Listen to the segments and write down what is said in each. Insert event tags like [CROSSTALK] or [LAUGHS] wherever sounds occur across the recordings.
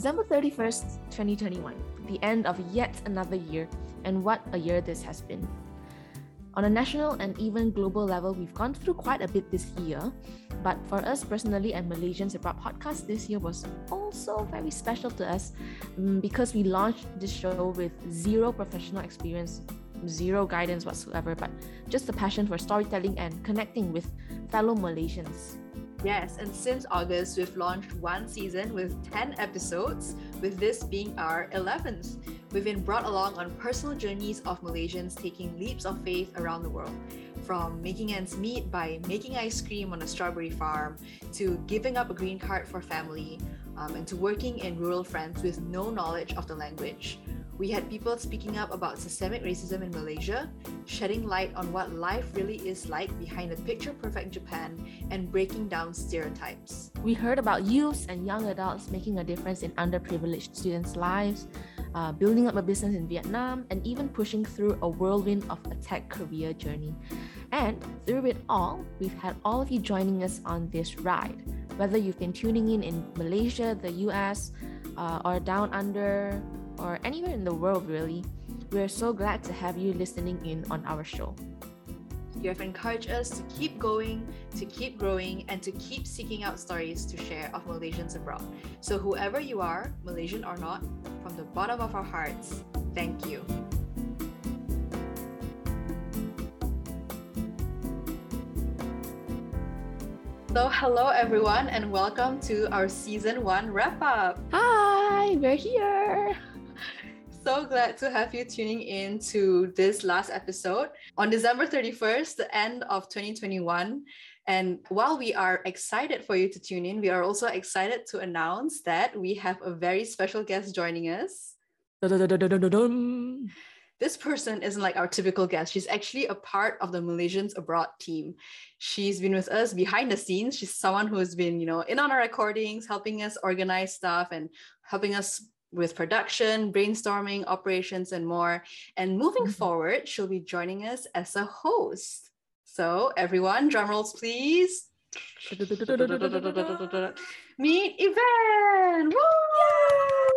December 31st, 2021, the end of yet another year, and what a year this has been. On a national and even global level, we've gone through quite a bit this year, but for us personally and Malaysians Abroad podcast, this year was also very special to us um, because we launched this show with zero professional experience, zero guidance whatsoever, but just a passion for storytelling and connecting with fellow Malaysians. Yes, and since August, we've launched one season with 10 episodes, with this being our 11th. We've been brought along on personal journeys of Malaysians taking leaps of faith around the world. From making ends meet by making ice cream on a strawberry farm, to giving up a green card for family, um, and to working in rural France with no knowledge of the language. We had people speaking up about systemic racism in Malaysia, shedding light on what life really is like behind the picture perfect Japan, and breaking down stereotypes. We heard about youths and young adults making a difference in underprivileged students' lives, uh, building up a business in Vietnam, and even pushing through a whirlwind of a tech career journey. And through it all, we've had all of you joining us on this ride. Whether you've been tuning in in Malaysia, the US, uh, or down under, or anywhere in the world, really. We're so glad to have you listening in on our show. You have encouraged us to keep going, to keep growing, and to keep seeking out stories to share of Malaysians abroad. So, whoever you are, Malaysian or not, from the bottom of our hearts, thank you. So, hello everyone, and welcome to our season one wrap up. Hi, we're here so glad to have you tuning in to this last episode on December 31st, the end of 2021. And while we are excited for you to tune in, we are also excited to announce that we have a very special guest joining us. This person isn't like our typical guest. She's actually a part of the Malaysians Abroad team. She's been with us behind the scenes. She's someone who has been, you know, in on our recordings, helping us organize stuff and helping us with production, brainstorming, operations, and more. And moving mm-hmm. forward, she'll be joining us as a host. So, everyone, drum rolls, please. [LAUGHS] Meet Yvonne! Woo!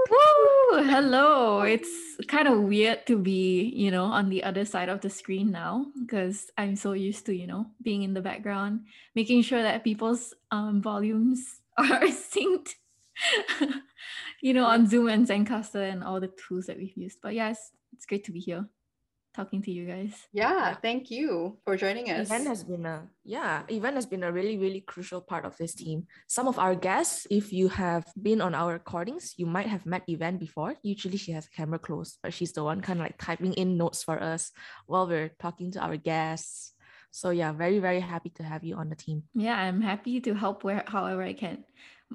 Woo! Hello. It's kind of weird to be, you know, on the other side of the screen now because I'm so used to, you know, being in the background, making sure that people's um, volumes [LAUGHS] are synced you know, on Zoom and Zencastr and all the tools that we've used. But yeah, it's, it's great to be here talking to you guys. Yeah, thank you for joining us. Yvonne has been a yeah, Yvonne has been a really really crucial part of this team. Some of our guests, if you have been on our recordings, you might have met Yvonne before. Usually she has camera closed, but she's the one kind of like typing in notes for us while we're talking to our guests. So yeah, very very happy to have you on the team. Yeah, I'm happy to help where however I can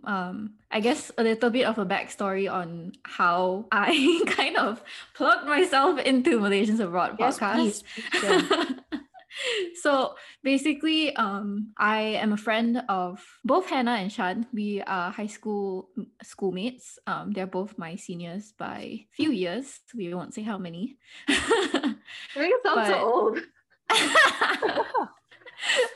um, I guess a little bit of a backstory on how I [LAUGHS] kind of plugged myself into Malaysians Abroad yes, podcast. Please. [LAUGHS] so basically, um, I am a friend of both Hannah and Shan. We are high school schoolmates. Um, they're both my seniors by few years. We won't say how many. I think it sounds so old. [LAUGHS]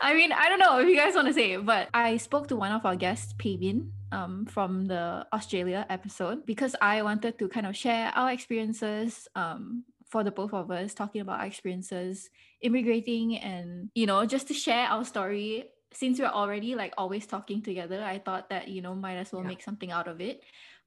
I mean, I don't know if you guys want to say it, but I spoke to one of our guests, Peimin, um, from the Australia episode because I wanted to kind of share our experiences um, for the both of us, talking about our experiences immigrating and, you know, just to share our story. Since we're already like always talking together, I thought that, you know, might as well yeah. make something out of it.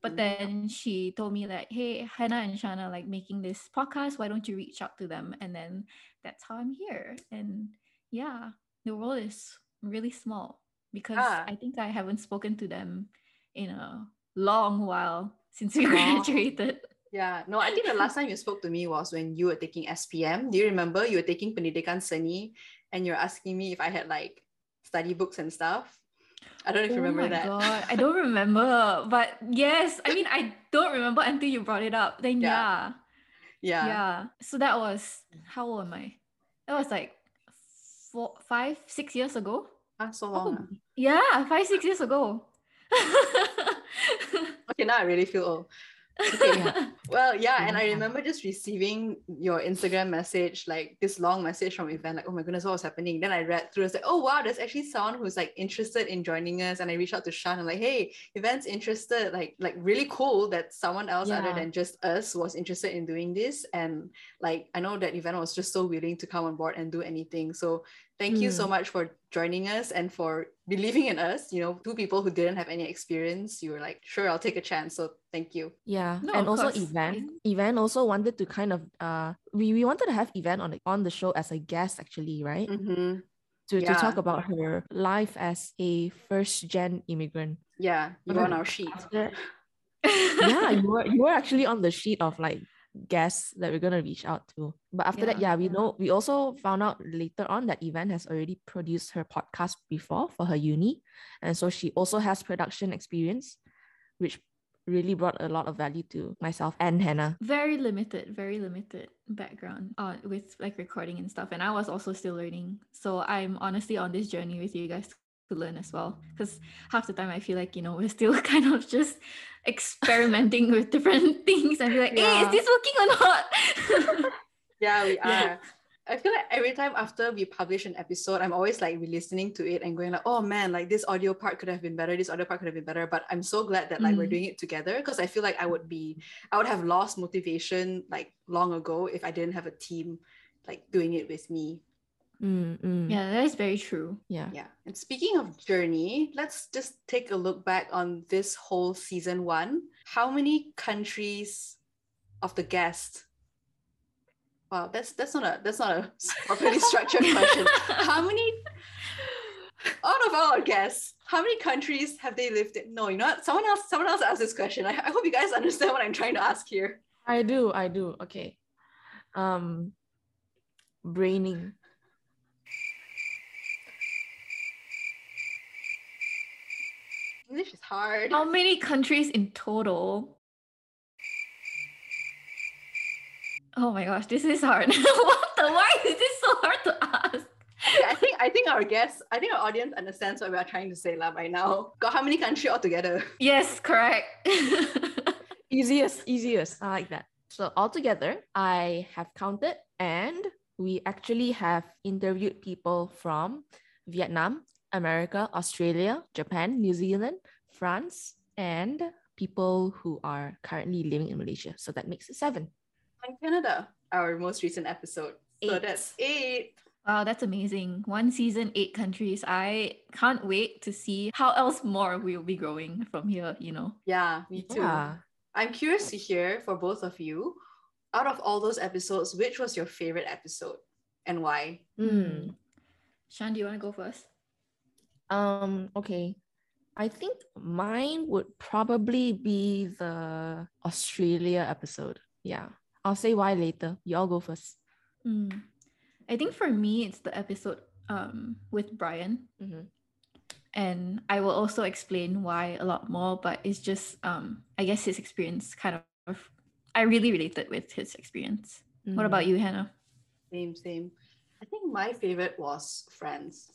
But then she told me that, hey, Hannah and Shana like making this podcast. Why don't you reach out to them? And then that's how I'm here. And yeah, the world is really small because ah. I think I haven't spoken to them in a long while since we [LAUGHS] graduated. Yeah, no, I think the last time you spoke to me was when you were taking SPM. Do you remember you were taking Pendidikan Seni and you're asking me if I had like study books and stuff? I don't know if you remember oh that. God, I don't remember. But yes, I mean, I don't remember until you brought it up. Then yeah. Yeah. Yeah. yeah. So that was, how old am I? That was like four, five, six years ago. Ah, so long. Oh, yeah, five, six years ago. [LAUGHS] okay, now I really feel old. Okay. [LAUGHS] Well, yeah, and I remember just receiving your Instagram message, like this long message from Yvonne, like, oh my goodness, what was happening? Then I read through, I was like, oh wow, there's actually someone who's like interested in joining us. And I reached out to Shan and like, hey, Yvonne's interested, like, like really cool that someone else other than just us was interested in doing this. And like I know that Yvonne was just so willing to come on board and do anything. So thank you so Mm. much for joining us and for believing in us. You know, two people who didn't have any experience, you were like, sure, I'll take a chance. So thank you. Yeah, No, and also course. Yvonne. Yvonne also wanted to kind of uh, we, we wanted to have Yvonne on the on the show as a guest actually, right? Mm-hmm. To to talk about her life as a first gen immigrant. Yeah, you But were on our sheet. [LAUGHS] Yeah, you were you were actually on the sheet of like guests that we're gonna reach out to. But after that, Yeah. yeah, we know we also found out later on that Yvonne has already produced her podcast before for her uni, and so she also has production experience, which really brought a lot of value to myself and Hannah. very limited, very limited background uh, with like recording and stuff. And I was also still learning. So I'm honestly on this journey with you guys to learn as well. Because half the time I feel like, you know, we're still [LAUGHS] kind of just experimenting with different [LAUGHS] things and be like, hey, is this working or not? [LAUGHS] Yeah, we are. Yeah. I feel like every time after we publish an episode, I'm always like re-listening to it and going like, oh man, like this audio part could have been better, this audio part could have been better. But I'm so glad that like we're Mm. doing it together because I feel like I would be, I would have lost motivation like long ago if I didn't have a team like doing it with me. Mm, mm, yeah, that is very true. yeah. Yeah. And speaking of journey, let's just take a look back on this whole season one. How many countries of the guest? Wow, that's that's not a that's not a [LAUGHS] properly structured question. [LAUGHS] How many out of our guests, how many countries have they lived in? No, you know what? Someone else, someone else asked this question. I, I hope you guys understand what I'm trying to ask here. I do, I do. Okay. Um braining. English is hard. How many countries in total? Oh my gosh, this is hard. [LAUGHS] what the? Why is this so hard to ask? Yeah, I think I think our guests, I think our audience understands what we are trying to say lah by now. Got how many countries altogether? [LAUGHS] Yes, correct. [LAUGHS] Easiest, easiest. I like that. So altogether, I have counted and we actually have interviewed people from Vietnam, America, Australia, Japan, New Zealand, France, and people who are currently living in Malaysia. So that makes it seven. And Canada, our most recent episode. So that's eight. Wow, that's amazing. One season, eight countries. I can't wait to see how else more we'll be growing from here, you know. Yeah, me too. Yeah. I'm curious to hear for both of you, out of all those episodes, which was your favorite episode and why? Mm. Shan, do you want to go first? Um, okay. I think mine would probably be the Australia episode. Yeah. I'll say why later. You all go first. Mm. I think for me, it's the episode um, with Brian. Mhm. and I will also explain why a lot more. But it's just, um, I guess his experience kind of, I really related with his experience. What Mm. about you, Hannah? Same, same. I think my favorite was France.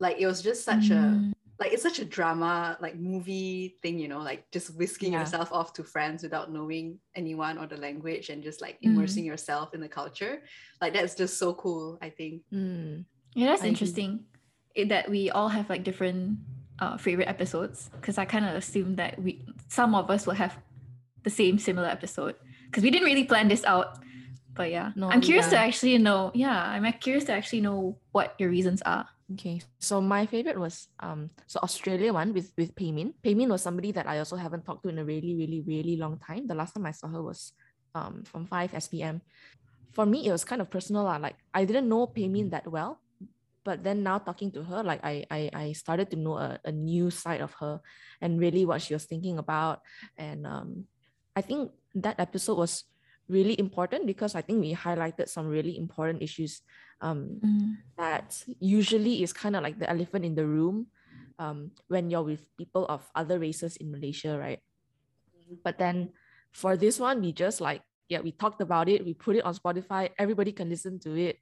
Like it was just such a Mm, like it's such a drama like movie thing you know like just whisking Yeah. yourself off to france without knowing anyone or the language and just like Mm. immersing yourself in the culture like that's just so cool i think Mm. Yeah, that's I interesting. It, that we all have like different uh, favorite episodes because I kind of assumed that we some of us will have the same similar episode because we didn't really plan this out. But yeah, No, I'm curious to actually know. Yeah, I'm curious to actually know what your reasons are. Okay, so my favorite was um so Australia one with with Peimin. Peimin was somebody that I also haven't talked to in a really really really long time. The last time I saw her was um from five SPM. For me, it was kind of personal. Like I didn't know Peimin that well, but then now talking to her, like I I, I started to know a, a new side of her and really what she was thinking about. And um, I think that episode was really important because I think we highlighted some really important issues um Mm, that usually is kind of like the elephant in the room um, when you're with people of other races in Malaysia, right? But then for this one, we just like, yeah, we talked about it, we put it on Spotify, everybody can listen to it.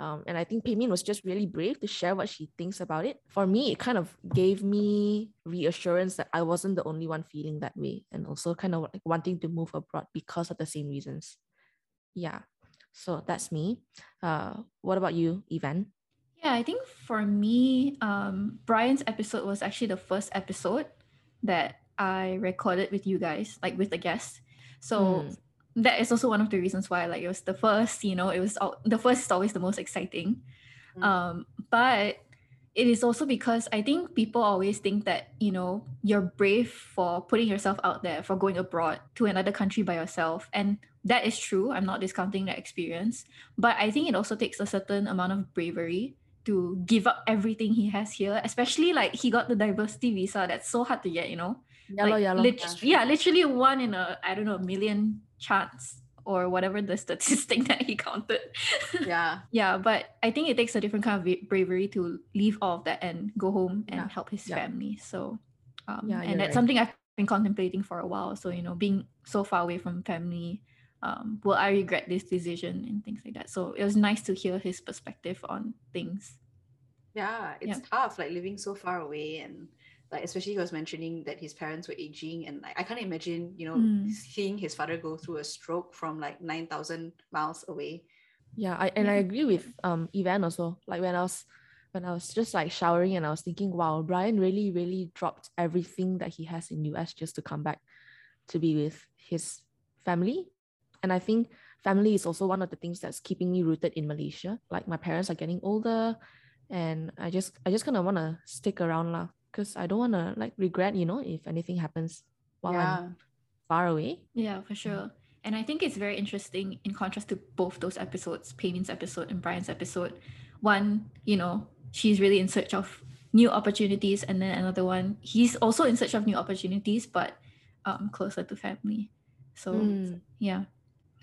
Um, and I think Peimin was just really brave to share what she thinks about it. For me, it kind of gave me reassurance that I wasn't the only one feeling that way, and also kind of like wanting to move abroad because of the same reasons. Yeah, so that's me. Uh, what about you, Yvonne? Yeah, I think for me, um, Brian's episode was actually the first episode that I recorded with you guys, like with the guests. So mm. That is also one of the reasons why, like, it was the first. You know, it was all, the first is always the most exciting. Mm. Um, but it is also because I think people always think that you know you're brave for putting yourself out there for going abroad to another country by yourself, and that is true. I'm not discounting that experience, but I think it also takes a certain amount of bravery to give up everything he has here, especially like he got the diversity visa. That's so hard to get, you know. Yellow, like, yellow. Lit- yeah, literally one in a I don't know a million chance or whatever the statistic [LAUGHS] that he counted. Yeah. [LAUGHS] yeah, but I think it takes a different kind of bravery to leave all of that and go home and yeah. help his yeah. family. So, um, yeah, and that's right. something I've been contemplating for a while. So you know, being so far away from family um, will I regret this decision and things like that. So it was nice to hear his perspective on things. Yeah, it's yeah. tough, like living so far away and like especially he was mentioning that his parents were aging and like I can't imagine, you know, mm. seeing his father go through a stroke from like nine thousand miles away. Yeah, I and I agree with um Yvonne also. Like when I was when I was just like showering and I was thinking, wow, Brian really, really dropped everything that he has in US just to come back to be with his family and I think family is also one of the things that's keeping me rooted in Malaysia. Like my parents are getting older and I just I just kind of want to stick around lah because I don't want to like regret, you know, if anything happens while yeah. I'm far away. Yeah, for sure. And I think it's very interesting in contrast to both those episodes, Peimin's episode and Brian's episode. One, you know, she's really in search of new opportunities, and then another one, he's also in search of new opportunities, but um closer to family. So mm. yeah.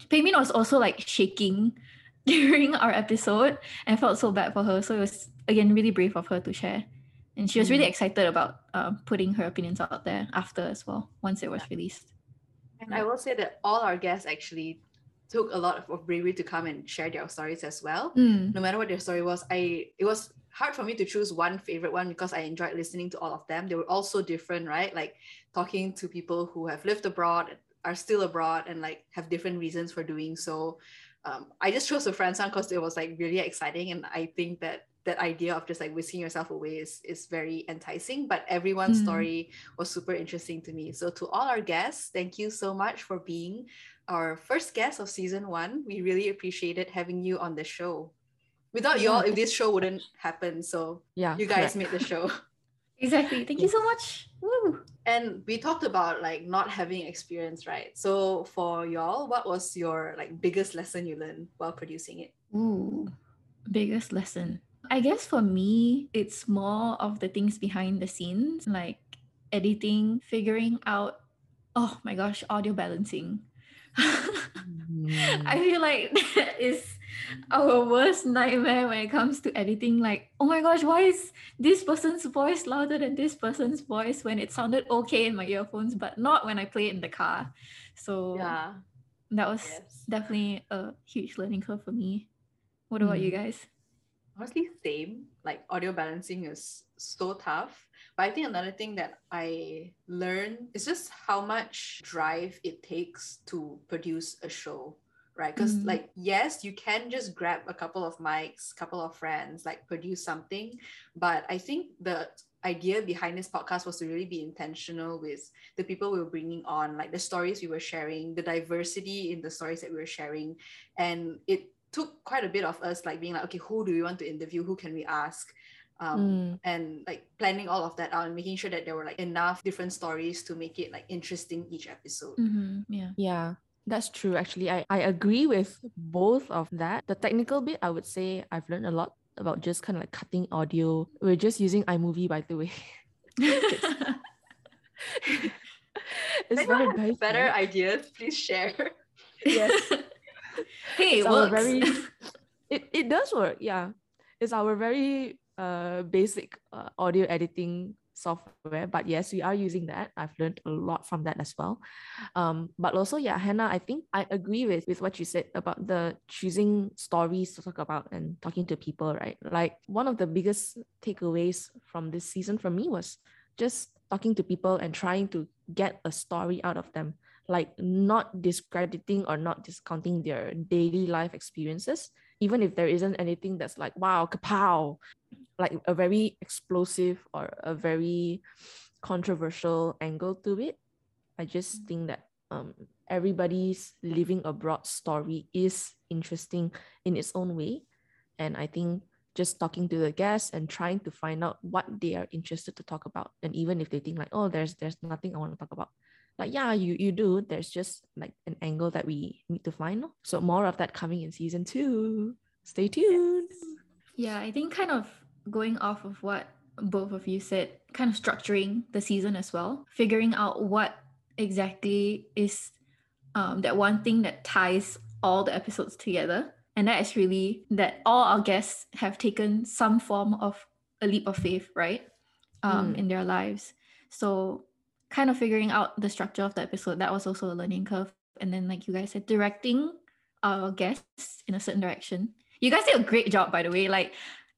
Peimin was also like shaking [LAUGHS] during our episode and felt so bad for her. So it was again really brave of her to share. And she was really mm. excited about um, putting her opinions out there after as well, once it was released. And I will say that all our guests actually took a lot of bravery to come and share their stories as well. Mm. No matter what their story was, I it was hard for me to choose one favorite one because I enjoyed listening to all of them. They were all so different, right? Like talking to people who have lived abroad are still abroad and like have different reasons for doing so. Um, I just chose the France one because it was like really exciting, and I think that that idea of just like whisking yourself away is is very enticing. But everyone's mm. story was super interesting to me. So to all our guests, thank you so much for being our first guest of season one. We really appreciated having you on the show. Without you all, if this show wouldn't happen, so yeah, you guys correct. made the show. [LAUGHS] Exactly. Thank you so much. Woo. And we talked about like not having experience, right? So for y'all, what was your like biggest lesson you learned while producing it? Ooh, biggest lesson. I guess for me, it's more of the things behind the scenes, like editing, figuring out, oh my gosh, audio balancing. mm. [LAUGHS] I feel like [LAUGHS] that is our worst nightmare when it comes to editing. Like, oh my gosh, why is this person's voice louder than this person's voice when it sounded okay in my earphones, but not when I play it in the car? So yeah, that was yes. definitely a huge learning curve for me. What about mm. you guys? Honestly, same. Like audio balancing is so tough. But I think another thing that I learned is just how much drive it takes to produce a show right because mm-hmm. like yes you can just grab a couple of mics couple of friends like produce something but i think the idea behind this podcast was to really be intentional with the people we were bringing on like the stories we were sharing the diversity in the stories that we were sharing and it took quite a bit of us like being like okay who do we want to interview who can we ask um, mm. and like planning all of that out and making sure that there were like enough different stories to make it like interesting each episode mm-hmm. yeah yeah that's true. Actually, I, I agree with both of that. The technical bit, I would say I've learned a lot about just kind of like cutting audio. We're just using iMovie, by the way. [LAUGHS] it's very nice. Better ideas, please share. Yes. [LAUGHS] hey, it works. Very, [LAUGHS] it, it does work. Yeah, it's our very uh basic uh, audio editing software, but yes, we are using that. I've learned a lot from that as well. Um, but also, yeah, Hannah, I think I agree with with what you said about the choosing stories to talk about and talking to people, right? Like one of the biggest takeaways from this season for me was just talking to people and trying to get a story out of them like not discrediting or not discounting their daily life experiences even if there isn't anything that's like wow kapow like a very explosive or a very controversial angle to it i just Mm. think that um everybody's living abroad story is interesting in its own way and i think just talking to the guests and trying to find out what they are interested to talk about and even if they think like oh there's there's nothing i want to talk about like yeah you you do there's just like an angle that we need to find so more of that coming in season two stay tuned Yeah, I think kind of going off of what both of you said, kind of structuring the season as well, figuring out what exactly is um, that one thing that ties all the episodes together. And that is really that all our guests have taken some form of a leap of faith, right? Um, Mm. In their lives. So kind of figuring out the structure of the episode, that was also a learning curve. And then like you guys said, directing our guests in a certain direction. You guys did a great job, by the way. Like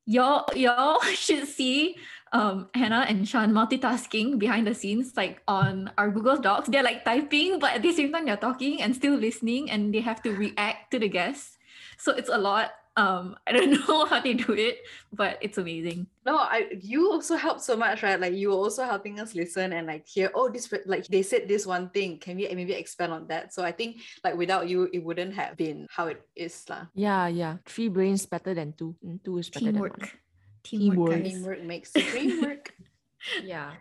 y'all, y'all [LAUGHS] should see um Hannah and Shan multitasking behind the scenes, like on our Google Docs. They're like typing, but at the same time they're talking and still listening, and they have to react to the guests. So it's a lot. Um, [LAUGHS] I don't know how they do it, but it's amazing. No, I you also helped so much, right? Like you were also helping us listen and like hear, oh, this like they said this one thing. Can we maybe expand on that? So I think like without you, it wouldn't have been how it is lah. yeah yeah three brains better than two and two is better Teamwork. than one Teamwork, Teamwork. Teamwork makes the dream work. [LAUGHS] [LAUGHS] yeah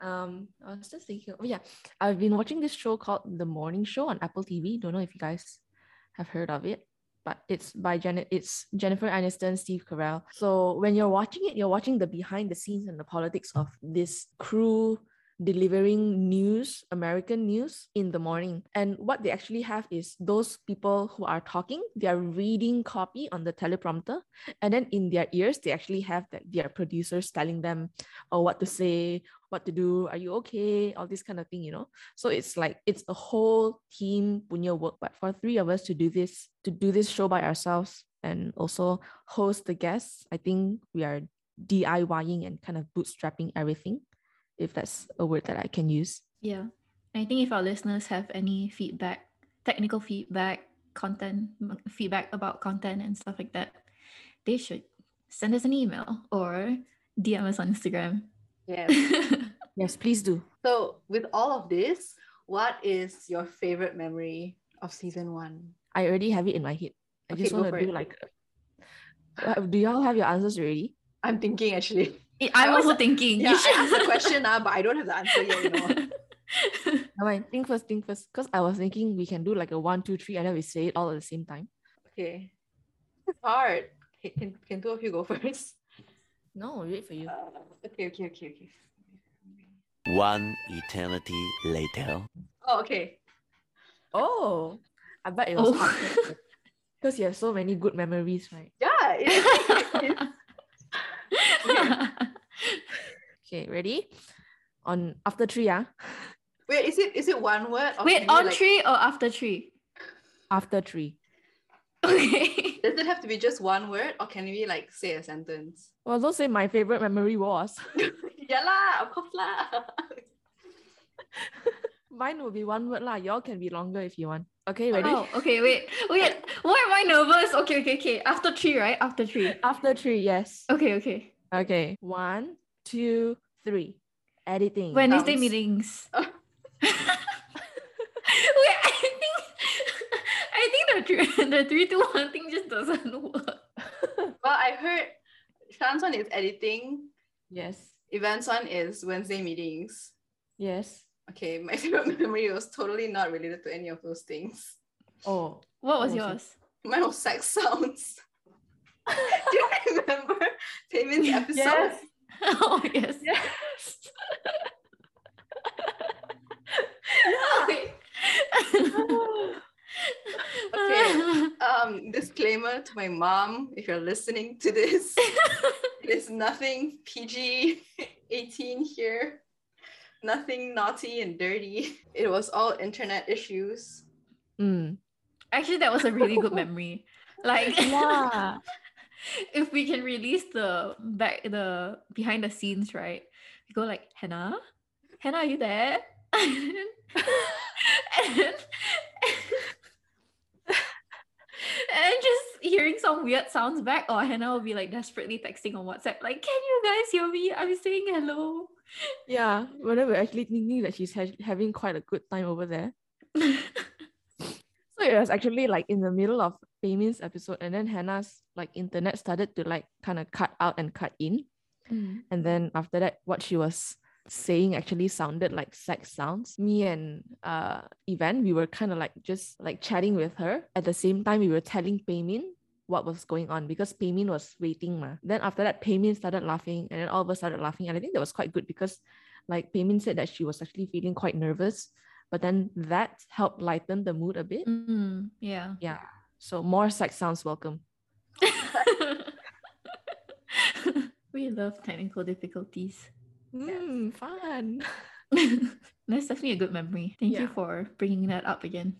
um i was just thinking oh yeah i've been watching this show called the morning show on apple tv don't know if you guys have heard of it but it's by Janet it's Jennifer Aniston Steve Carell. So when you're watching it you're watching the behind the scenes and the politics of this crew delivering news American news in the morning. And what they actually have is those people who are talking they are reading copy on the teleprompter and then in their ears they actually have that their producers telling them oh what to say what to do are you okay all this kind of thing you know so it's like it's a whole team punya work but for three of us to do this to do this show by ourselves and also host the guests i think we are diying and kind of bootstrapping everything if that's a word that i can use Yeah. I think if our listeners have any feedback, technical feedback, content feedback about content and stuff like that, they should send us an email or DM us on Instagram. Yes. [LAUGHS] yes please do So with all of this, what is your favorite memory of season one? i already have it in my head i Okay, just want to do it. like uh, do y'all have your answers already I'm thinking actually. I'm was- also thinking. Yeah, you I asked the question now, but I don't have the answer yet. You know. [LAUGHS] Never mind. Think first, think first. Because I was thinking we can do like a one, two, three, and then we say it all at the same time. Okay. It's hard. Can, can two of you go [LAUGHS] first? No, we wait for you. Uh, okay, okay, okay, okay. One eternity later. Oh, okay. Oh, I bet it was Oh. because you have so many good memories, right? Yeah. It, it, it- Okay, ready? On after three, ah, wait, is it is it one word? or Wait, on like- tree or after tree? after three. Okay. [LAUGHS] Does it have to be just one word, or can we like say a sentence? Well, don't say my favorite memory was. [LAUGHS] yeah lah, of course lah. [LAUGHS] Mine will be one word lah. Y'all can be longer if you want. Okay, ready? Oh, okay, wait. Wait. Why am I nervous? Okay, okay, okay. After three, right? After three. After three, yes. Okay, okay. Okay, one, two, three. Editing. Wednesday meetings. Oh. Wait, I think I think the three [LAUGHS] the three two one thing just doesn't [LAUGHS] work. well, I heard Shan's one is editing. yes, Yvonne's one is Wednesday meetings. yes. Okay, [LAUGHS] my favorite memory was totally not related to any of those things. Oh, What was oh, was it? yours? Mine was sex sounds. Do you remember Peimin's episode? yes, oh yes. yes. Wait. Oh. [LAUGHS] Okay. [LAUGHS] Um, disclaimer to my mom, if you're listening to this, [LAUGHS] is nothing PG. 18 here. Nothing naughty and dirty. It was all internet issues. Mm. Actually, that was a really good memory. Like, Yeah. if we can release the back the behind the scenes, right? We go like, Hannah, Hannah, are you there? and, and, and just hearing some weird sounds back, or Hannah will be like desperately texting on WhatsApp, like, can you guys hear me? I'm saying hello. [LAUGHS] Yeah. Then we're actually thinking that she's ha- having quite a good time over there. [LAUGHS] So it was actually like in the middle of Peimin's episode, and then Hannah's like internet started to like kind of cut out and cut in. Mm. And then after that, what she was saying actually sounded like sex sounds. Me and uh Yvonne, we were kind of like just like chatting with her. At the same time, we were telling Peimin what was going on because Peimin was waiting. Ma. Then after that, Peimin started laughing, and then all of us started laughing. And I think that was quite good because like Peimin said that she was actually feeling quite nervous. But then that helped lighten the mood a bit. Mm, yeah. Yeah. So more sex sounds welcome. [LAUGHS] we love technical difficulties. Mm, fun. [LAUGHS] That's definitely a good memory. Thank you for bringing that up again.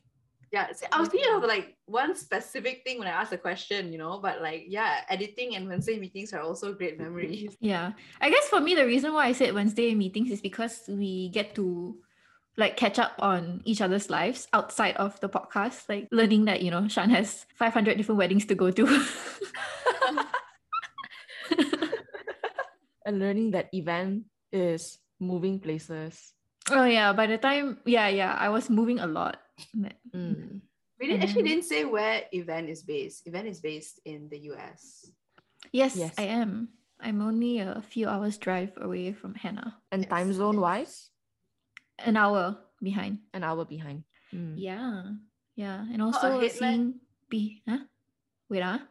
Yeah, see, I was thinking of like one specific thing when I asked the question, you know, but like, yeah, editing and Wednesday meetings are also great memories. [LAUGHS] Yeah. I guess for me, the reason why I said Wednesday meetings is because we get to like catch up on each other's lives outside of the podcast, like learning that, you know, Shan has 500 different weddings to go to. [LAUGHS] and learning that Yvonne is moving places. oh, yeah. By the time, yeah, yeah, I was moving a lot. Mm. We didn't, And actually didn't say where Yvonne is based. Yvonne is based in the US. Yes, Yes. I am. I'm only a few hours drive away from Hannah, And Yes, time zone yes. wise, an hour behind. an hour behind. Mm. Yeah, yeah, and also ahead, man. seeing be huh? Wait ah,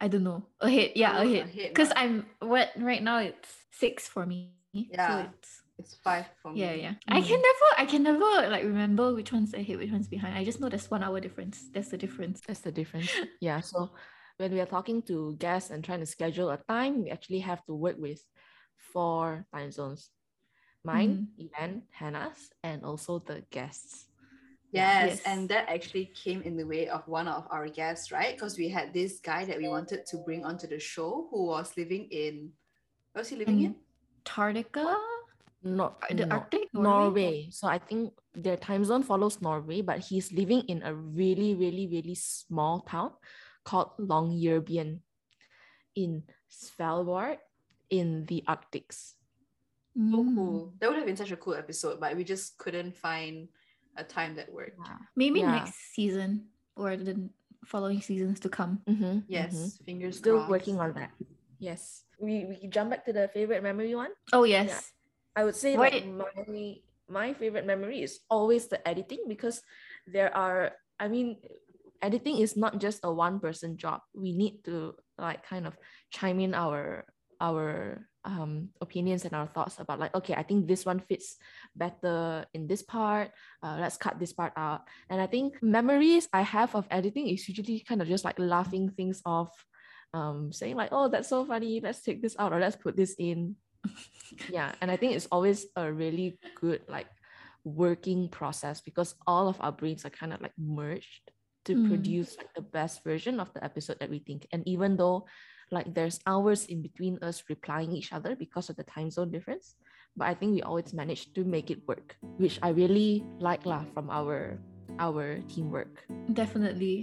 I don't know ahead. Yeah, Oh, ahead. ahead Because. I'm what right now it's six for me. So Yeah. it's It's five for me. yeah, yeah. I mm. can never, I can never like remember which one's ahead, which one's behind. I just know there's one hour difference. That's the difference. That's the difference. [LAUGHS] yeah. So when we are talking to guests and trying to schedule a time, we actually have to work with four time zones. Mine, mm. Yvonne, Hannah's, and also the guests. Yes, Yes. and that actually came in the way of one of our guests, right? Because we had this guy that we wanted to bring onto the show who was living in, where was he living in? Antarctica, Not Uh, the no, Arctic, Norway. So I think their time zone follows Norway, but he's living in a really, really, really small town called Longyearbyen in Svalbard in the Arctics. So Mm. cool. That would have been such a cool episode, but we just couldn't find a time that worked. Maybe Yeah. next season or the following seasons to come. Mhm, Yes, mhm. fingers Still crossed. working on that. Yes. We, we jump back to the favorite memory one. Oh yes. I would say What like my my favorite memory is always the editing because there are I mean editing is not just a one person job. We need to like kind of chime in our our um opinions and our thoughts about like okay I think this one fits better in this part uh, let's cut this part out and I think memories I have of editing is usually kind of just like laughing things off um saying like oh that's so funny let's take this out or let's put this in [LAUGHS] yeah and i think it's always a really good like working process because all of our brains are kind of like merged to Mm. produce like the best version of the episode that we think and even though like there's hours in between us replying each other because of the time zone difference but i think we always manage to make it work which i really like lah from our our teamwork Definitely.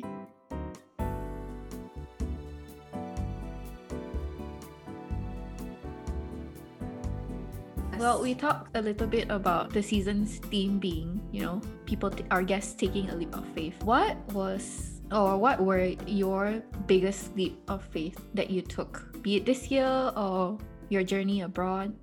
Well, we talked a little bit about the season's theme being, you know, people, t- our guests taking a leap of faith. What was, or what were your biggest leap of faith that you took, be it this year or your journey abroad?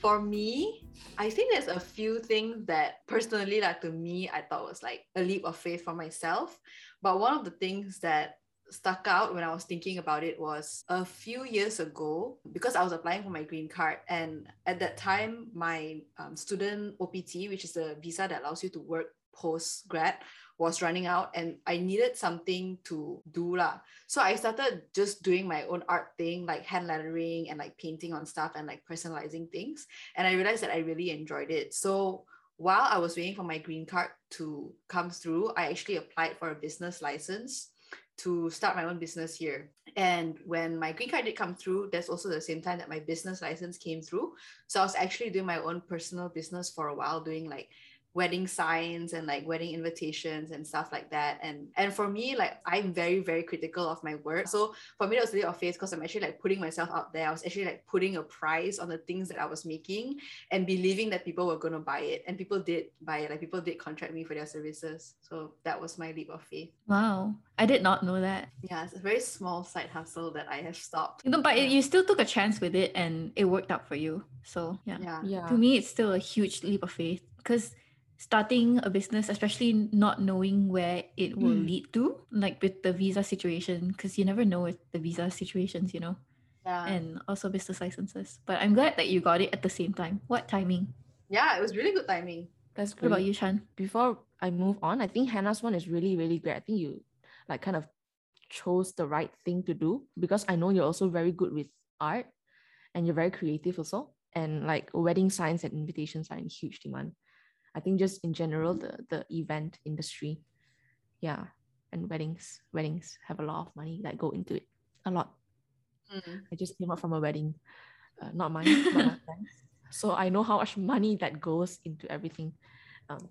For me, I think there's a few things that personally, like to me, I thought was like a leap of faith for myself. But one of the things that stuck out when I was thinking about it was a few years ago because I was applying for my green card. And at that time, my um, student OPT, which is a visa that allows you to work post grad was running out and I needed something to do lah. So I started just doing my own art thing, like hand lettering and like painting on stuff and like personalizing things. And I realized that I really enjoyed it. So while I was waiting for my green card to come through, I actually applied for a business license to start my own business here. And when my green card did come through, that's also the same time that my business license came through. So I was actually doing my own personal business for a while, doing like wedding signs and like wedding invitations and stuff like that. And and for me, like I'm very, very critical of my work. So for me, that was a leap of faith because I'm actually like putting myself out there. I was actually like putting a price on the things that I was making and believing that people were gonna buy it. And people did buy it. Like people did contract me for their services. So that was my leap of faith. Wow. I did not know that. Yeah, it's a very small side hustle that I have stopped. You know, but it, Yeah. you still took a chance with it and it worked out for you. So yeah. Yeah. Yeah. To me, it's still a huge leap of faith because starting a business, especially not knowing where it will Mm. lead to, like with the visa situation, because you never know with the visa situations, you know, Yeah. and also business licenses. But I'm glad that you got it at the same time. What timing? yeah, it was really good timing. That's What about you, Shan? Before I move on, I think Hannah's one is really, really great. I think you like kind of chose the right thing to do because I know you're also very good with art and you're very creative also. And like wedding signs and invitations are in huge demand. I think just in general, the the event industry, yeah, and weddings, weddings have a lot of money that go into it. A lot. Mm. I just came up from a wedding, uh, not mine, but my [LAUGHS] friends. So I know how much money that goes into everything. Um,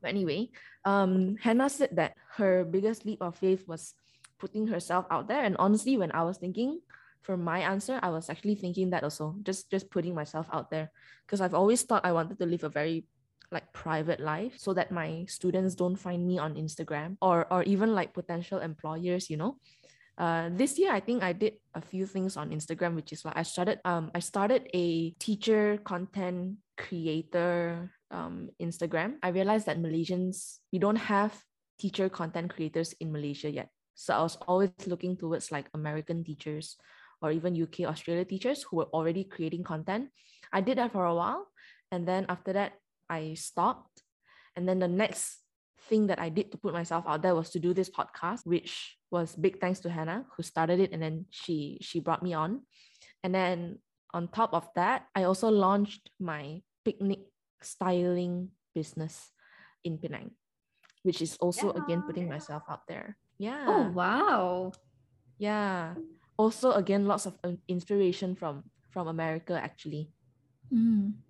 but anyway, um, Hannah said that her biggest leap of faith was putting herself out there. And honestly, when I was thinking for my answer, I was actually thinking that also, just just putting myself out there, because I've always thought I wanted to live a very like private life so that my students don't find me on Instagram or or even like potential employers, you know uh, this year I think I did a few things on Instagram, which is like I started um I started a teacher content creator um Instagram. I realized that Malaysians we don't have teacher content creators in Malaysia yet. So I was always looking towards like American teachers or even UK Australia teachers who were already creating content. I did that for a while and then after that I stopped. And then the next thing that I did to put myself out there was to do this podcast, which was big thanks to Hannah who started it and then she she brought me on. And then on top of that, I also launched my picnic styling business in Penang, which is also again putting myself out there. Yeah. Oh, wow. Yeah. Also again lots of um, inspiration from from America actually. Mm.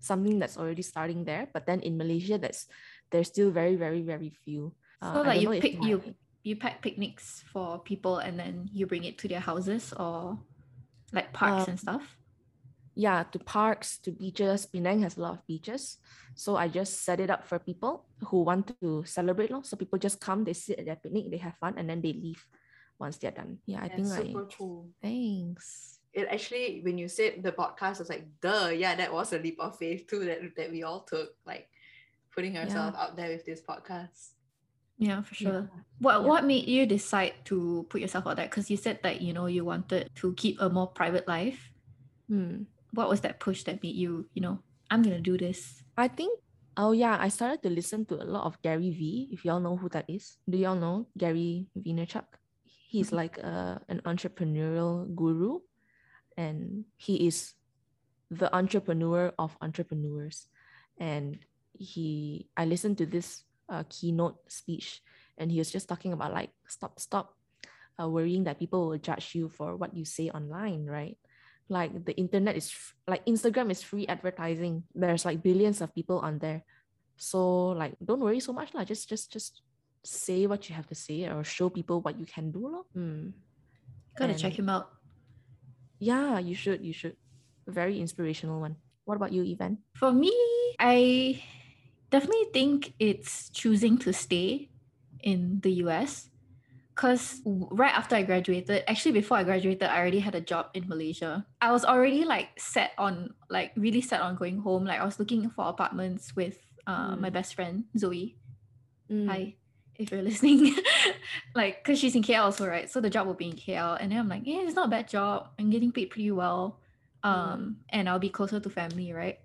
Something that's already starting there, but then in Malaysia that's there's still very very very few. So Uh, I like you pick you my- you pack picnics for people and then you bring it to their houses or like parks and Um, stuff. yeah, to parks, to beaches. Penang has a lot of beaches. So I just set it up for people who want to celebrate. lor. So people just come, they sit at their picnic, they have fun, and then they leave once they're done. Yeah, I Yeah, think super I cool. thanks. It actually, when you said the podcast, I was like, duh, yeah, that was a leap of faith too that, that we all took, like putting ourselves out there with this podcast. Yeah, for Yeah. sure. What Yeah. what made you decide to put yourself out there? Because you said that you know you wanted to keep a more private life. Hmm. What was that push that made you, you know, I'm gonna do this? I think oh yeah, I started to listen to a lot of Gary V. If y'all know who that is. Do y'all know Gary Vaynerchuk? He's like a, an entrepreneurial guru and he is the entrepreneur of entrepreneurs. And he I listened to this uh, keynote speech and he was just talking about like stop stop uh, worrying that people will judge you for what you say online, right? like the internet is like instagram is free advertising there's like billions of people on there so like don't worry so much lah. just just just say what you have to say or show people what you can do lor. Mm. Gotta check him out. Yeah you should you should very inspirational one what about you Yvonne? For me, I definitely think it's choosing to stay in the US. Because right after I graduated, actually before I graduated, I already had a job in Malaysia. I was already like set on, like really set on going home. Like I was looking for apartments with uh, my Mm. best friend, Zoe. Mm. Hi, if you're [LAUGHS] listening. like, because she's in KL also, right? So the job will be in KL. And then I'm like, yeah, it's not a bad job. I'm getting paid pretty well. Um, and I'll be closer to family, right?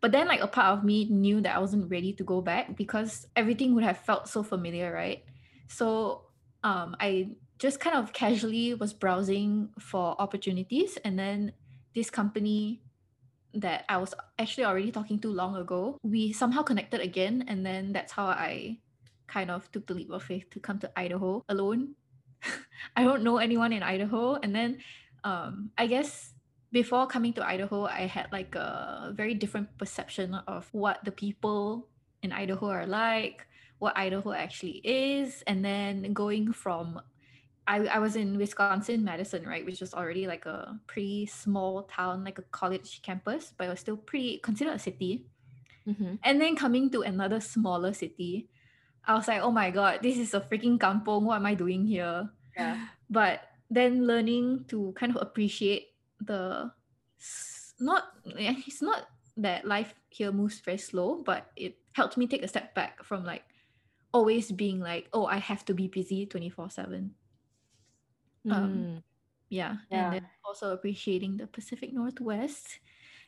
But then like a part of me knew that I wasn't ready to go back because everything would have felt so familiar, right? So um I just kind of casually was browsing for opportunities and then this company that I was actually already talking to long ago, we somehow connected again and then that's how I kind of took the leap of faith to come to Idaho alone. [LAUGHS] I don't know anyone in Idaho and then um I guess before coming to Idaho, I had like a very different perception of what the people in Idaho are like, what Idaho actually is, and then going from I, I was in Wisconsin, Madison, right, which was already like a pretty small town, like a college campus, but it was still pretty considered a city. Mm-hmm. And then coming to another smaller city, I was like, oh my god, this is a freaking kampong. What am I doing here? Yeah. But then learning to kind of appreciate the not it's not that life here moves very slow, but it helped me take a step back from like always being like, oh, I have to be busy 24 7. Um, Mm. Yeah. Yeah. And then also appreciating the Pacific Northwest.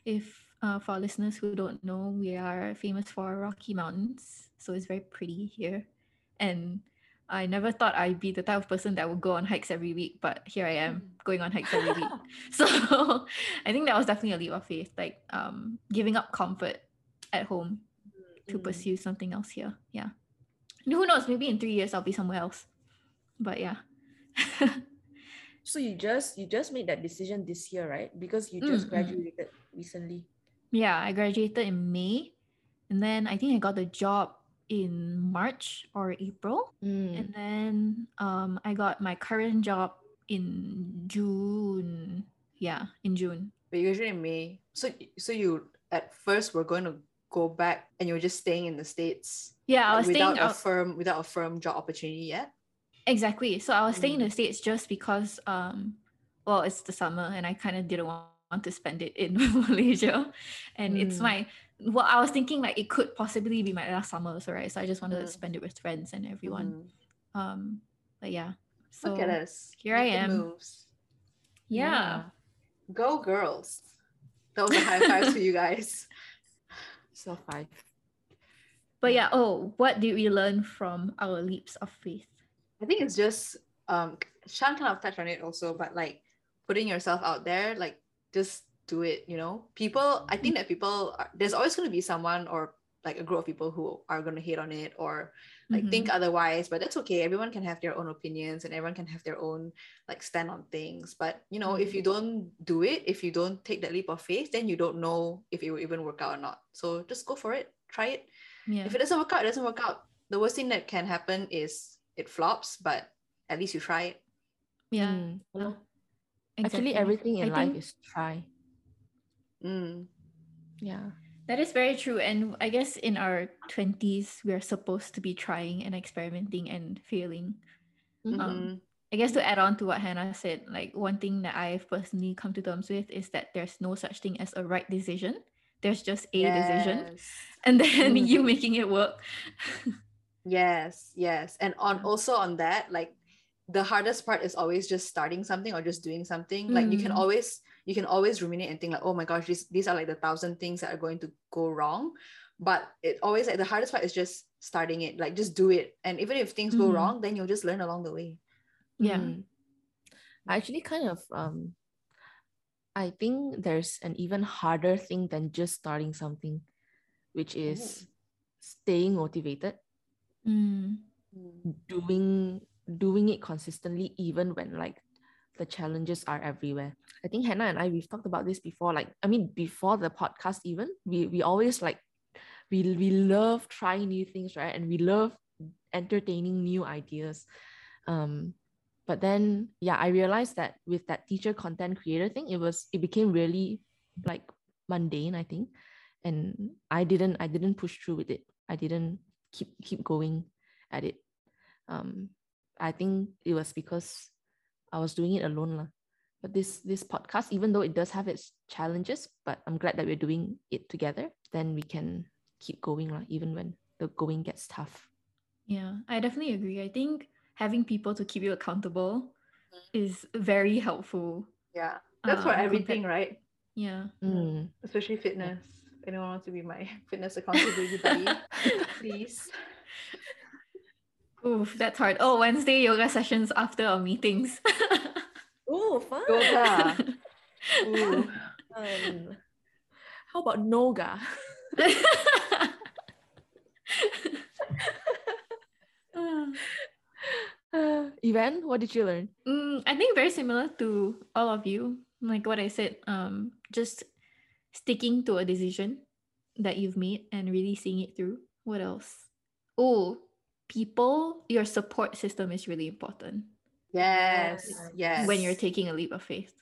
If uh, for our listeners who don't know, we are famous for our Rocky Mountains. So it's very pretty here. And I never thought I'd be the type of person that would go on hikes every week, but here I am going on hikes every week. [LAUGHS] [LAUGHS] So I think that was definitely a leap of faith, like um, giving up comfort at home to Mm. pursue something else here. Yeah. And who knows? Maybe in three years I'll be somewhere else. But yeah. [LAUGHS] So you just you just made that decision this year, right? Because you just Mm, mm. graduated recently. yeah, I graduated in May. And then I think I got the job in March or April. Mm. And then um, I got my current job in June. Yeah, in June. But usually in May. So so you at first were going to go back and you were just staying in the States Yeah, I was staying without a out. firm without a firm job opportunity yet. Exactly. So I was staying in Mm. the States just because um well it's the summer and I kind of didn't want to spend it in [LAUGHS] Malaysia. And it's Mm. my well, I was thinking like it could possibly be my last summer, so right. So I just wanted to Mm. spend it with friends and everyone. Mhm. Um but yeah. So Look at us. here I am. Moves. yeah. Go girls. That was a high five for you guys. [LAUGHS] So five. But yeah, oh, what did we learn from our leaps of faith? I think it's just um Shan kind of touched on it also, but like putting yourself out there, like just do it, you know. People I think that people are, there's always gonna be someone or like a group of people who are gonna hate on it or like think Mhm. otherwise, but that's okay. Everyone can have their own opinions and everyone can have their own like stand on things. But you know, if you don't do it, if you don't take that leap of faith, then you don't know if it will even work out or not. So just go for it, try it. Yeah. If it doesn't work out, it doesn't work out. The worst thing that can happen is it flops, but at least you try it. yeah. Mm. yeah. Actually, everything in I life think- is try. Mm. Yeah. That is very true. And I guess in our 20s, we are supposed to be trying and experimenting and failing. Um, Mhm. I guess to add on to what Hannah said, like one thing that I've personally come to terms with is that there's no such thing as a right decision. There's just a decision. [LAUGHS] And then Mm. you making it work. [LAUGHS] Yes, yes. And on also on that, like the hardest part is always just starting something or just doing something. Like you can Mm. always you can always ruminate and think like, oh my gosh, these these are like the thousand things that are going to go wrong. But it always like the hardest part is just starting it. Like just do it. And even if things go Mhm. wrong, then you'll just learn along the way. Yeah. Mm. I actually kind of um I think there's an even harder thing than just starting something, which is staying motivated, Mm. doing doing it consistently even when like the challenges are everywhere. I think Hannah and I we've talked about this before. Like, I mean, before the podcast, even we we always like we we love trying new things, right? And we love entertaining new ideas. Um, but then yeah, I realized that with that teacher content creator thing, it was it became really like mundane, I think. And I didn't I didn't push through with it. I didn't keep keep going at it. Um, I think it was because I was doing it alone. lah. But this this podcast, even though it does have its challenges, but I'm glad that we're doing it together. Then we can keep going, lah, even when the going gets tough. Yeah, I definitely agree. I think having people to keep you accountable is very helpful. Yeah. That's for uh, everything, compared- right? Yeah. Mm. Especially fitness. If anyone wants to be my [LAUGHS] fitness accountability buddy, [LAUGHS] please. Oof, that's hard. Oh, Wednesday yoga sessions after our meetings. [LAUGHS] Oh, fun. Yoga. [LAUGHS] Ooh. Um, how about Noga? [LAUGHS] [SIGHS] Uh, Yvonne, what did you learn? Mm, I think very similar to all of you. Like what I said, um, just sticking to a decision that you've made and really seeing it through. What else? Oh, people, your support system is really important Yes. Yes. when you're taking a leap of faith.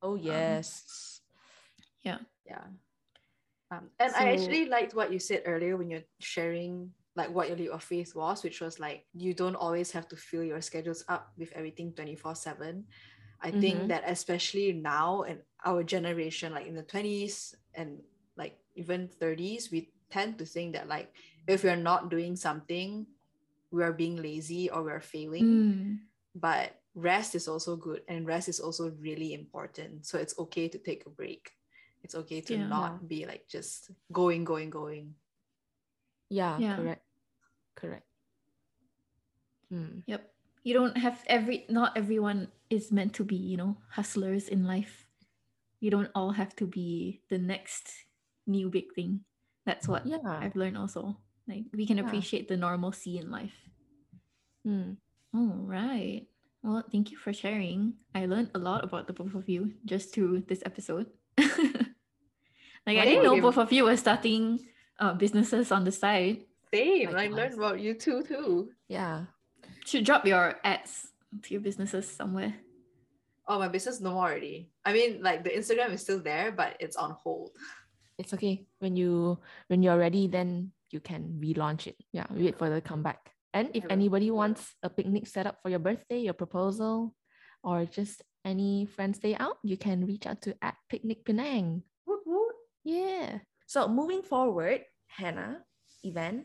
Oh, yes. Yeah. Yeah. Um, and I actually liked what you said earlier when you're sharing like what your leap of faith was, which was like you don't always have to fill your schedules up with everything 24-7. I Mhm. think that especially now in our generation, like in the 20s and like even 30s, we tend to think that like if you're not doing something, we are being lazy or we're failing Mm, but rest is also good and rest is also really important so it's okay to take a break it's okay to Yeah. not be like just going going going Yeah, Yeah. correct. Correct. Hmm. Yep. You don't have every not everyone is meant to be, you know, hustlers in life. You don't all have to be the next new big thing. That's what Yeah. I've learned also. Like we can Yeah. appreciate the normalcy in life. Hmm. All right. Well, thank you for sharing. I learned a lot about the both of you just through this episode. [LAUGHS] like I didn't know both of you were starting uh, businesses on the side. same i Likewise. learned about you too too Yeah. Should drop your ads to your businesses somewhere. oh my business no more already i mean like the instagram is still there but it's on hold It's okay. When you when you're ready, then you can relaunch it. Yeah. Wait for the comeback. And if anybody wants a picnic set up for your birthday, your proposal, or just any friends day out, you can reach out to at Picnic Penang. Woot woot. Yeah. So moving forward, Hannah, Yvonne,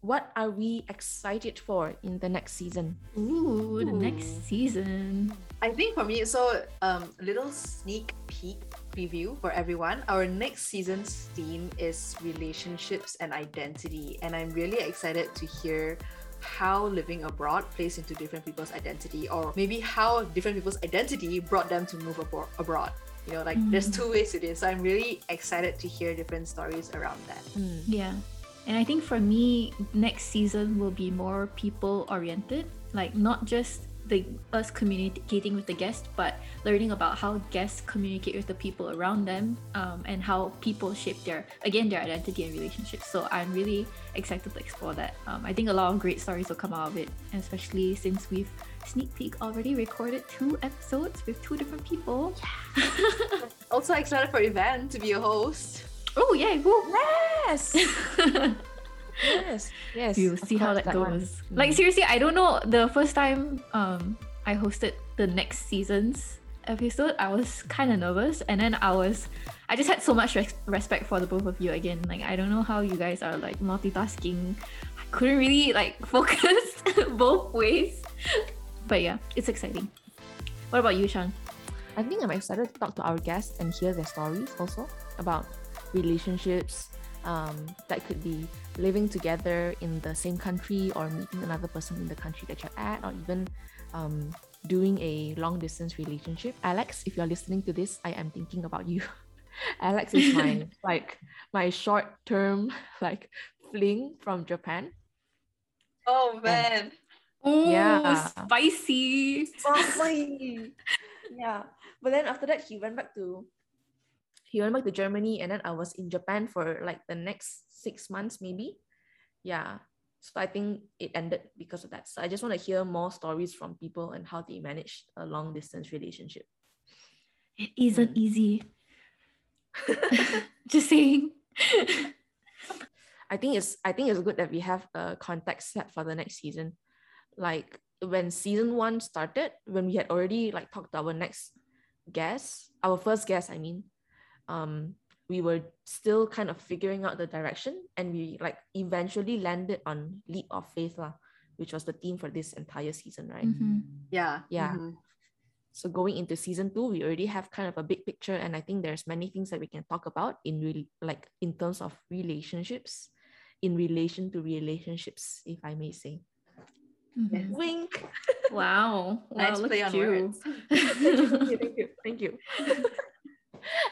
what are we excited for in the next season? Ooh, the Ooh. next season. I think for me, so um, little sneak peek preview for everyone. Our next season's theme is relationships and identity, and I'm really excited to hear how living abroad plays into different people's identity, or maybe how different people's identity brought them to move abro- abroad. You know, like there's two ways to this. So I'm really excited to hear different stories around that. Hmm. Yeah. And I think for me, next season will be more people oriented, like not just the us communicating with the guest, but learning about how guests communicate with the people around them, um, and how people shape their again their identity and relationships. So I'm really excited to explore that. Um, I think a lot of great stories will come out of it, especially since we've sneak peek already recorded two episodes with two different people. [LAUGHS] Also excited for Yvonne to be a host. oh yay! Woo! Yes. [LAUGHS] yes. Yes. We'll see how course, that one. goes. Like Mm. seriously, I don't know. The first time um I hosted the next season's episode, I was kind of nervous, and then I was, I just had so much res- respect for the both of you again. Like I don't know how you guys are like multitasking. I couldn't really like [LAUGHS] focus [LAUGHS] both ways, but yeah, it's exciting. What about you, Shan? I think I'm excited to talk to our guests and hear their stories also about relationships um, that could be living together in the same country or meeting another person in the country that you're at or even um, doing a long distance relationship. Alex, if you're listening to this, I am thinking about you. [LAUGHS] Alex is my [LAUGHS] like my short term [LAUGHS] like fling from Japan. Oh man. Oh, Yeah. spicy. Softly. yeah. But then after that, he went back to he went back to Germany, and then I was in Japan for like the next six months, maybe. Yeah. So I think it ended because of that. So I just want to hear more stories from people and how they managed a long distance relationship. It isn't Mm. easy. [LAUGHS] Just saying. I think it's I think it's good that we have a context set for the next season. Like when season one started, when we had already like talked to our next guest, our first guest, I mean, um, we were still kind of figuring out the direction and we like eventually landed on leap of faith lah, which was the theme for this entire season, right? Mhm. Yeah. Yeah. mhm. So going into season two, we already have kind of a big picture, and I think there's many things that we can talk about in really like in terms of relationships, in relation to relationships, if I may say. Mhm. Wink. Wow. Nice wow, look play at on you. words. [LAUGHS] thank you, thank you, thank you. [LAUGHS]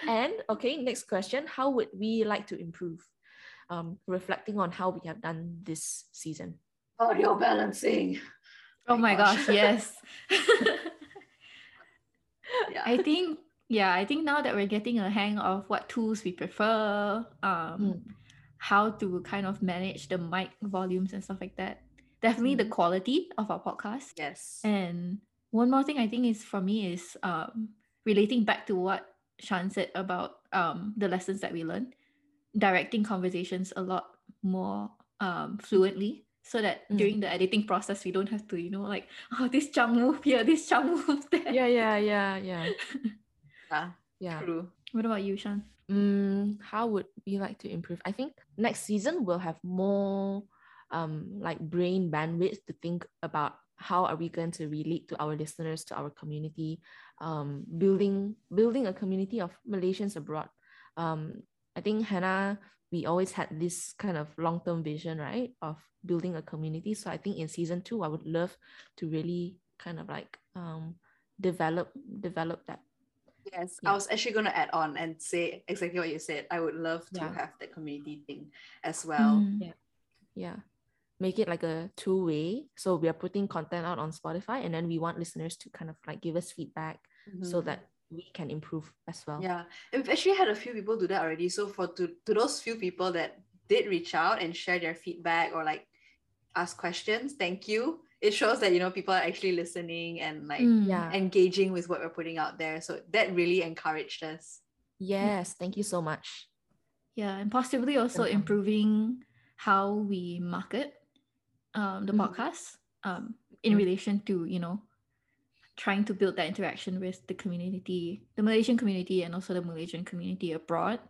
and okay, next question: How would we like to improve? Um, reflecting on how we have done this season. Audio balancing. Oh my gosh, yes. [LAUGHS] Yeah. I think yeah, I think now that we're getting a hang of what tools we prefer, um, Mm. how to kind of manage the mic volumes and stuff like that. Definitely the Mhm. quality of our podcast. yes. And one more thing I think is for me is um, relating back to what Shan said about um, the lessons that we learned, directing conversations a lot more um, fluently so that Mm. during the editing process we don't have to, you know, like, [LAUGHS] oh, this jump move here, this jump move there. Yeah, yeah, yeah, yeah, [LAUGHS] Yeah, yeah. true. What about you, Shan? Mm, how would we like to improve? I think next season we'll have more um like brain bandwidth to think about how are we going to relate to our listeners, to our community, um, building building a community of Malaysians abroad. Um, I think Hannah, we always had this kind of long-term vision, right, of building a community. So I think in season two, I would love to really kind of like um develop develop that. Yes, Yeah. I was actually going to add on and say exactly what you said. I would love to Yeah. have the community thing as well. Mm. yeah make it like a two way so we are putting content out on spotify and then we want listeners to kind of like give us feedback so Mhm. that we can improve as well Yeah, we've actually had a few people do that already. So for to, to those few people that did reach out and share their feedback or like ask questions, thank you. It shows that you know people are actually listening and like Mm. yeah engaging with what we're putting out there. So that really encouraged us. yes thank you so much Yeah, and possibly also improving how we market um, the Mhm. podcast um, in relation to, you know, trying to build that interaction with the community, the Malaysian community, and also the Malaysian community abroad.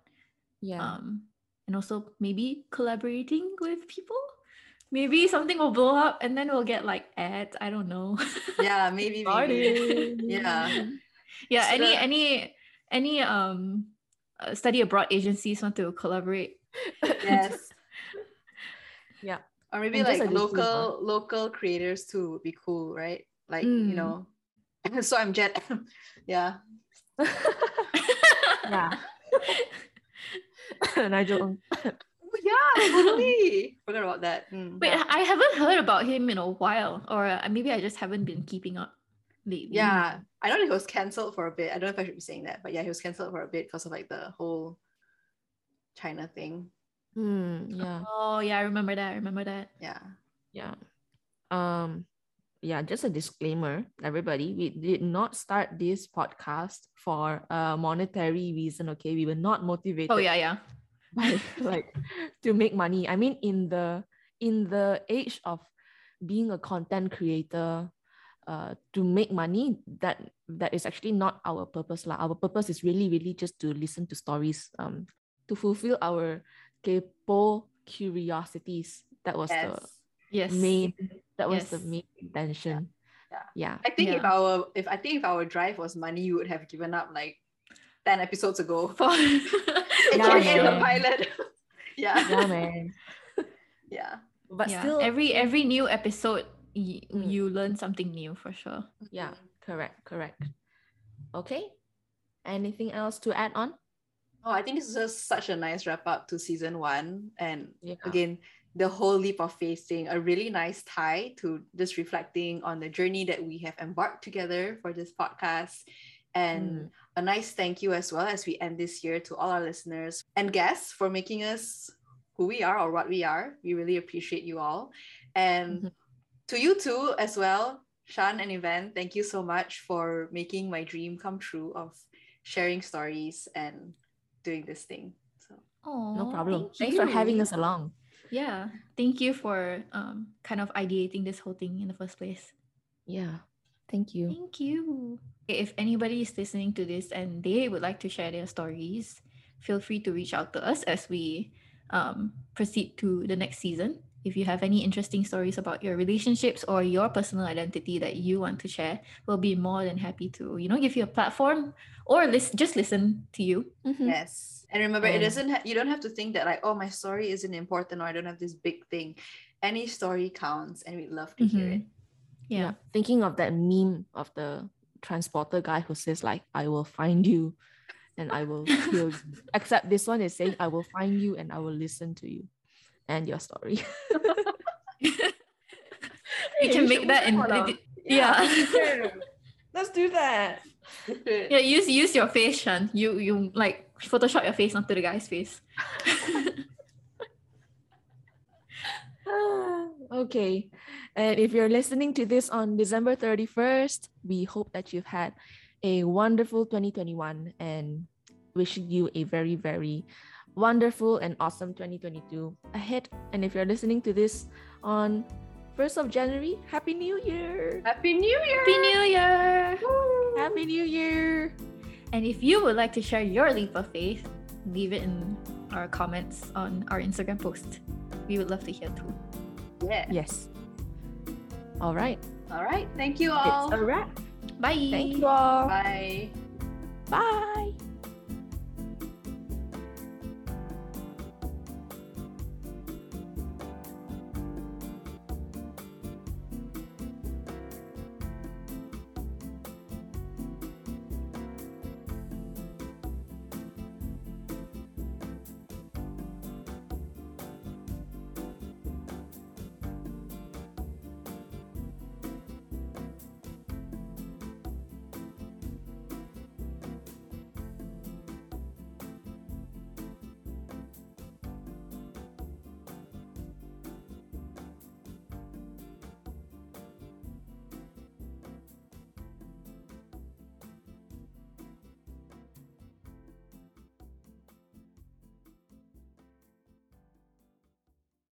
yeah Um, and also maybe collaborating with people. Maybe something will blow up and then we'll get like ads. I don't know. [LAUGHS] Yeah, maybe. maybe. Yeah. yeah. So Any any any um uh, study abroad agencies want to collaborate Yes. [LAUGHS] Yeah. Or maybe And like local local creators too would be cool, right? Like, you Mm. know. [LAUGHS] so I'm Jet. [LAUGHS] yeah. [LAUGHS] yeah nigel Oh, yeah, totally. Forgot about that. Mm, Wait, yeah. I haven't heard about him in a while, or uh, maybe I just haven't been keeping up lately. Yeah, I know he was cancelled for a bit. I don't know if I should be saying that, but yeah, he was cancelled for a bit because of like the whole China thing. Hmm, yeah Oh yeah, I remember that. I remember that. Yeah. yeah um yeah just a disclaimer everybody we did not start this podcast for a monetary reason okay we were not motivated Oh yeah, yeah. [LAUGHS] by like to make money i mean in the in the age of being a content creator uh to make money that that is actually not our purpose lah. our purpose is really really just to listen to stories um to fulfill our kepo curiosities that was Yes. Yes. the main that was the main intention Yeah. yeah I think if our if I think if our drive was money, you would have given up like 10 episodes ago. [LAUGHS] For- [LAUGHS] Yeah, you're in the man. pilot. [LAUGHS] yeah. yeah man Yeah. but yeah. still every every new episode, y- Mm. you learn something new for sure. yeah correct correct okay anything else to add on Oh, I think this is just such a nice wrap up to season one. And yeah again, the whole leap of faith thing, a really nice tie to just reflecting on the journey that we have embarked together for this podcast. And a nice thank you as well as we end this year to all our listeners and guests for making us who we are or what we are. We really appreciate you all. And Mhm. to you too as well, Shan and Yvonne, thank you so much for making my dream come true of sharing stories and doing this thing. So Oh, no problem Thank thanks for having us along Yeah, thank you for um kind of ideating this whole thing in the first place. yeah thank you Thank you. If anybody is listening to this and they would like to share their stories, feel free to reach out to us as we um, proceed to the next season. If you have any interesting stories about your relationships or your personal identity that you want to share, we'll be more than happy to, you know, give you a platform or list, just listen to you. Mhm. Yes. And remember, it doesn't, ha- you don't have to think that like, oh, my story isn't important or I don't have this big thing. Any story counts and we'd love to hear Mhm. it. Yeah. Thinking of that meme of the transporter guy who says like, "I will find you, and I will kill you." [LAUGHS] Except this one is saying, "I will find you and I will listen to you, and your story." [LAUGHS] You can make that in [LAUGHS] yeah. [LAUGHS] Let's do that. Yeah, use use your face, Shan. You you like Photoshop your face onto the guy's face. okay. And if you're listening to this on December 31st, we hope that you've had a wonderful 2021 and wishing you a very, very wonderful and awesome 2022 ahead. And if you're listening to this on 1st of January, Happy New Year! Happy New Year! Happy New Year! Happy New Year! And if you would like to share your leap of faith, leave it in our comments on our Instagram post. We would love to hear too. Yeah. Yes. All right. All right. Thank you all. It's a wrap. Bye. Thank you all. Bye. Bye.